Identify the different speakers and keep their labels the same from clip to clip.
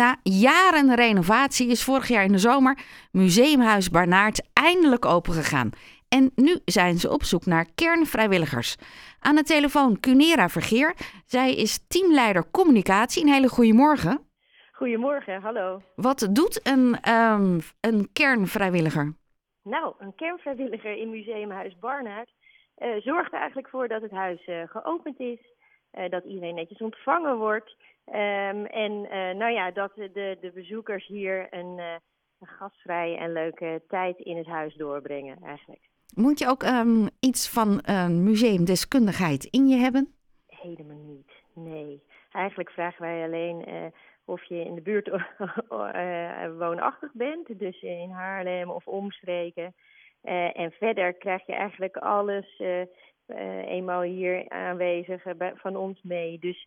Speaker 1: Na jaren renovatie is vorig jaar in de zomer Museumhuis Barnaert eindelijk opengegaan. En nu zijn ze op zoek naar kernvrijwilligers. Aan de telefoon Cunera Vergeer. Zij is teamleider communicatie. Een hele goede morgen.
Speaker 2: Goedemorgen, hallo.
Speaker 1: Wat doet een, ehm, een kernvrijwilliger?
Speaker 2: Nou, een kernvrijwilliger in Museumhuis Barnaert eh, zorgt er eigenlijk voor dat het huis eh, geopend is, eh, dat iedereen netjes ontvangen wordt ehm, en eh, nou ja, dat de, de bezoekers hier een, eh, een gastvrije en leuke tijd in het huis doorbrengen eigenlijk.
Speaker 1: Moet je ook ehm, iets van een museumdeskundigheid in je hebben?
Speaker 2: Helemaal niet, nee. Eigenlijk vragen wij alleen of je in de buurt woonachtig bent, dus in Haarlem of omstreken. En verder krijg je eigenlijk alles eenmaal hier aanwezig bij- van ons mee. Dus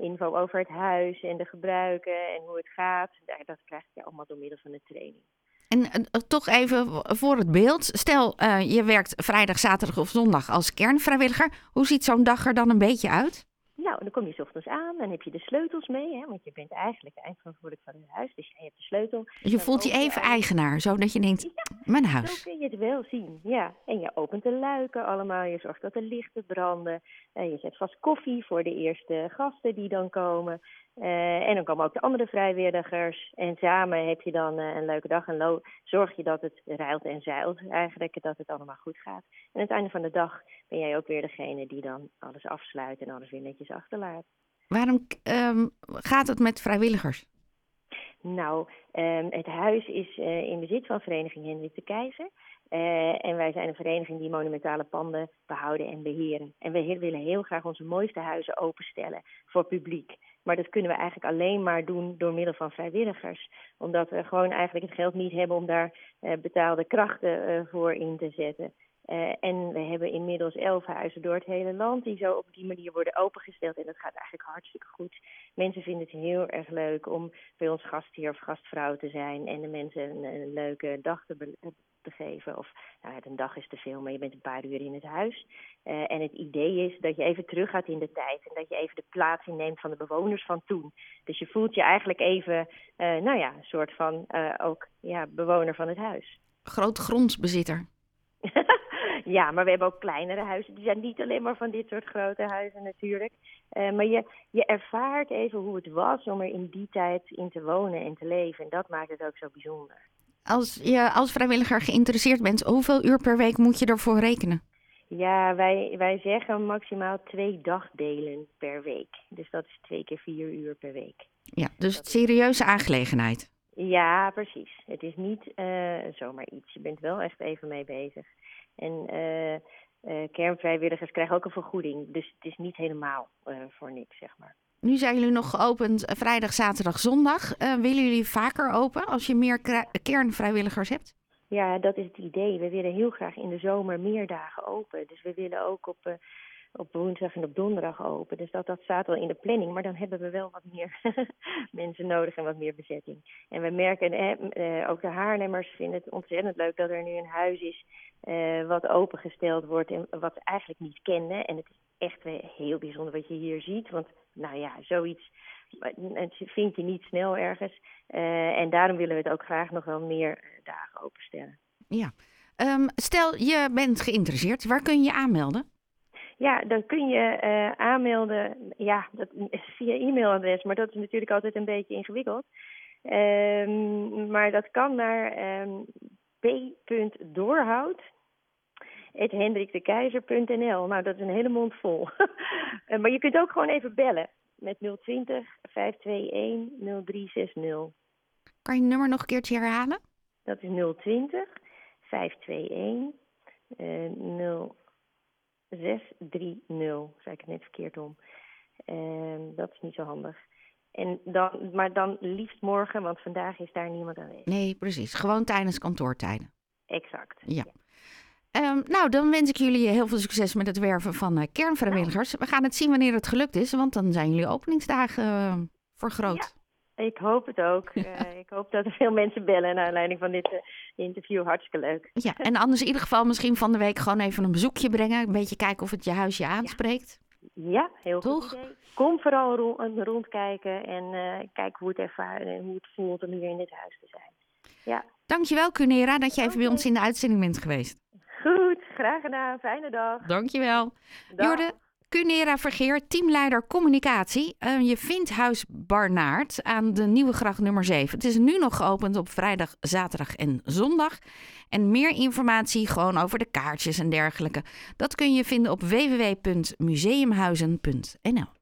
Speaker 2: info over het huis en de gebruiken en hoe het gaat, dat krijg je allemaal door middel van de training.
Speaker 1: En eh, toch even voor het beeld. Stel, eh, je werkt vrijdag, zaterdag of zondag als kernvrijwilliger. Hoe ziet zo'n dag er dan een beetje uit?
Speaker 2: Nou, dan kom je 's ochtends aan, dan heb je de sleutels mee, hè, want je bent eigenlijk eindverantwoordelijk van het huis, dus jij hebt de sleutel.
Speaker 1: Je voelt je even
Speaker 2: alle-
Speaker 1: eigenaar, zodat je denkt, mijn
Speaker 2: Zo
Speaker 1: huis.
Speaker 2: kun je het wel zien, ja. En je opent de luiken allemaal, je zorgt dat de lichten branden. Eh, je zet vast koffie voor de eerste gasten die dan komen. Eh, en dan komen ook de andere vrijwilligers. En samen heb je dan eh, een leuke dag en zorg je dat het ruilt en zeilt eigenlijk, dat het allemaal goed gaat. En aan het einde van de dag ben jij ook weer degene die dan alles afsluit en alles weer netjes achterlaat.
Speaker 1: Waarom ehm, gaat het met vrijwilligers?
Speaker 2: Nou, ehm, het huis is eh, in bezit van vereniging Hendrik de Keizer. Eh, en wij zijn een vereniging die monumentale panden behouden en beheren. En we willen heel graag onze mooiste huizen openstellen voor publiek. Maar dat kunnen we eigenlijk alleen maar doen door middel van vrijwilligers. Omdat we gewoon eigenlijk het geld niet hebben om daar eh, betaalde krachten voor in te zetten. Eh, en we hebben inmiddels elf huizen door het hele land die zo op die manier worden opengesteld. En dat gaat eigenlijk hartstikke goed. Mensen vinden het heel erg leuk om bij ons gastheer of gastvrouw te zijn en de mensen een, een leuke dag te, be- te geven. Of nou, een dag is te veel, maar je bent een paar uur in het huis. Eh, en het idee is dat je even teruggaat in de tijd en dat je even de plaats inneemt van de bewoners van toen. Dus je voelt je eigenlijk even, eh, nou ja, een soort van ook ja, bewoner van het huis.
Speaker 1: Groot grondsbezitter.
Speaker 2: ja, maar we hebben ook kleinere huizen. Die zijn niet alleen maar van dit soort grote huizen natuurlijk. Eh, maar je, je ervaart even hoe het was om er in die tijd in te wonen en te leven. En dat maakt het ook zo bijzonder.
Speaker 1: Als je als vrijwilliger geïnteresseerd bent, hoeveel uur per week moet je ervoor rekenen?
Speaker 2: Ja, wij, wij zeggen maximaal twee dagdelen per week. Dus dat is twee keer vier uur per week.
Speaker 1: Ja, dus het serieuze aangelegenheid.
Speaker 2: Ja, precies. Het is niet eh, zomaar iets. Je bent wel echt even mee bezig. En eh, eh, kernvrijwilligers krijgen ook een vergoeding. Dus het is niet helemaal voor niks, zeg maar.
Speaker 1: Nu zijn jullie nog geopend vrijdag, zaterdag, zondag. Eh, willen jullie vaker open als je meer kernvrijwilligers hebt?
Speaker 2: Ja, dat is het idee. We willen heel graag in de zomer meer dagen open. Dus we willen ook op, op woensdag en op donderdag open. Dus dat, dat staat wel in de planning. Maar dan hebben we wel wat meer mensen nodig en wat meer bezetting. En we merken, eh, eh, ook de Haarlemmers vinden het ontzettend leuk dat er nu een huis is eh, wat opengesteld wordt en wat ze eigenlijk niet kenden. En het is echt heel bijzonder wat je hier ziet. Want nou ja, zoiets het vind je niet snel ergens. Eh, en daarom willen we het ook graag nog wel meer eh, dagen openstellen.
Speaker 1: Ja. Ehm, stel, je bent geïnteresseerd. Waar kun je je aanmelden?
Speaker 2: Ja, dan kun je eh, aanmelden ja, dat, via e-mailadres, maar dat is natuurlijk altijd een beetje ingewikkeld. Ehm, maar dat kan naar ehm p.doorhout hendrikdekeizer.nl. Nou, dat is een hele mond vol. Eh, maar je kunt ook gewoon even bellen met 020 521 0360.
Speaker 1: Kan je het nummer nog een keertje herhalen?
Speaker 2: Dat is 020 521 eh 0630. Zei ik het net verkeerd om. Ehm, dat is niet zo handig. En dan, maar dan liefst morgen, want vandaag is daar niemand aanwezig.
Speaker 1: Nee, precies. Gewoon tijdens kantoortijden.
Speaker 2: Exact.
Speaker 1: Ja. Ehm, nou, dan wens ik jullie heel veel succes met het werven van eh, kernvrijwilligers. We gaan het zien wanneer het gelukt is, want dan zijn jullie openingsdagen eh, vergroot.
Speaker 2: Ik hoop het ook. Eh, ik hoop dat er veel mensen bellen naar aanleiding van dit eh, interview. Hartstikke leuk.
Speaker 1: Ja, en anders in ieder geval misschien van de week gewoon even een bezoekje brengen. Een beetje kijken of het je huisje aanspreekt.
Speaker 2: Ja, heel
Speaker 1: Toch?
Speaker 2: goed idee. Kom vooral ro- rondkijken en eh, kijk hoe het ervaren en hoe het voelt om hier in dit huis te zijn. Ja,
Speaker 1: Dankjewel, Cunera, dat je even bij ons in de uitzending bent geweest.
Speaker 2: goed. Graag gedaan. Fijne dag.
Speaker 1: Dankjewel.
Speaker 2: Dag.
Speaker 1: Jorde, Cunera Vergeer, teamleider communicatie. Eh, je vindt Huis Barnaert aan de Nieuwe Gracht nummer 7. Het is nu nog geopend op vrijdag, zaterdag en zondag. En meer informatie gewoon over de kaartjes en dergelijke. Dat kun je vinden op www.museumhuizen.nl.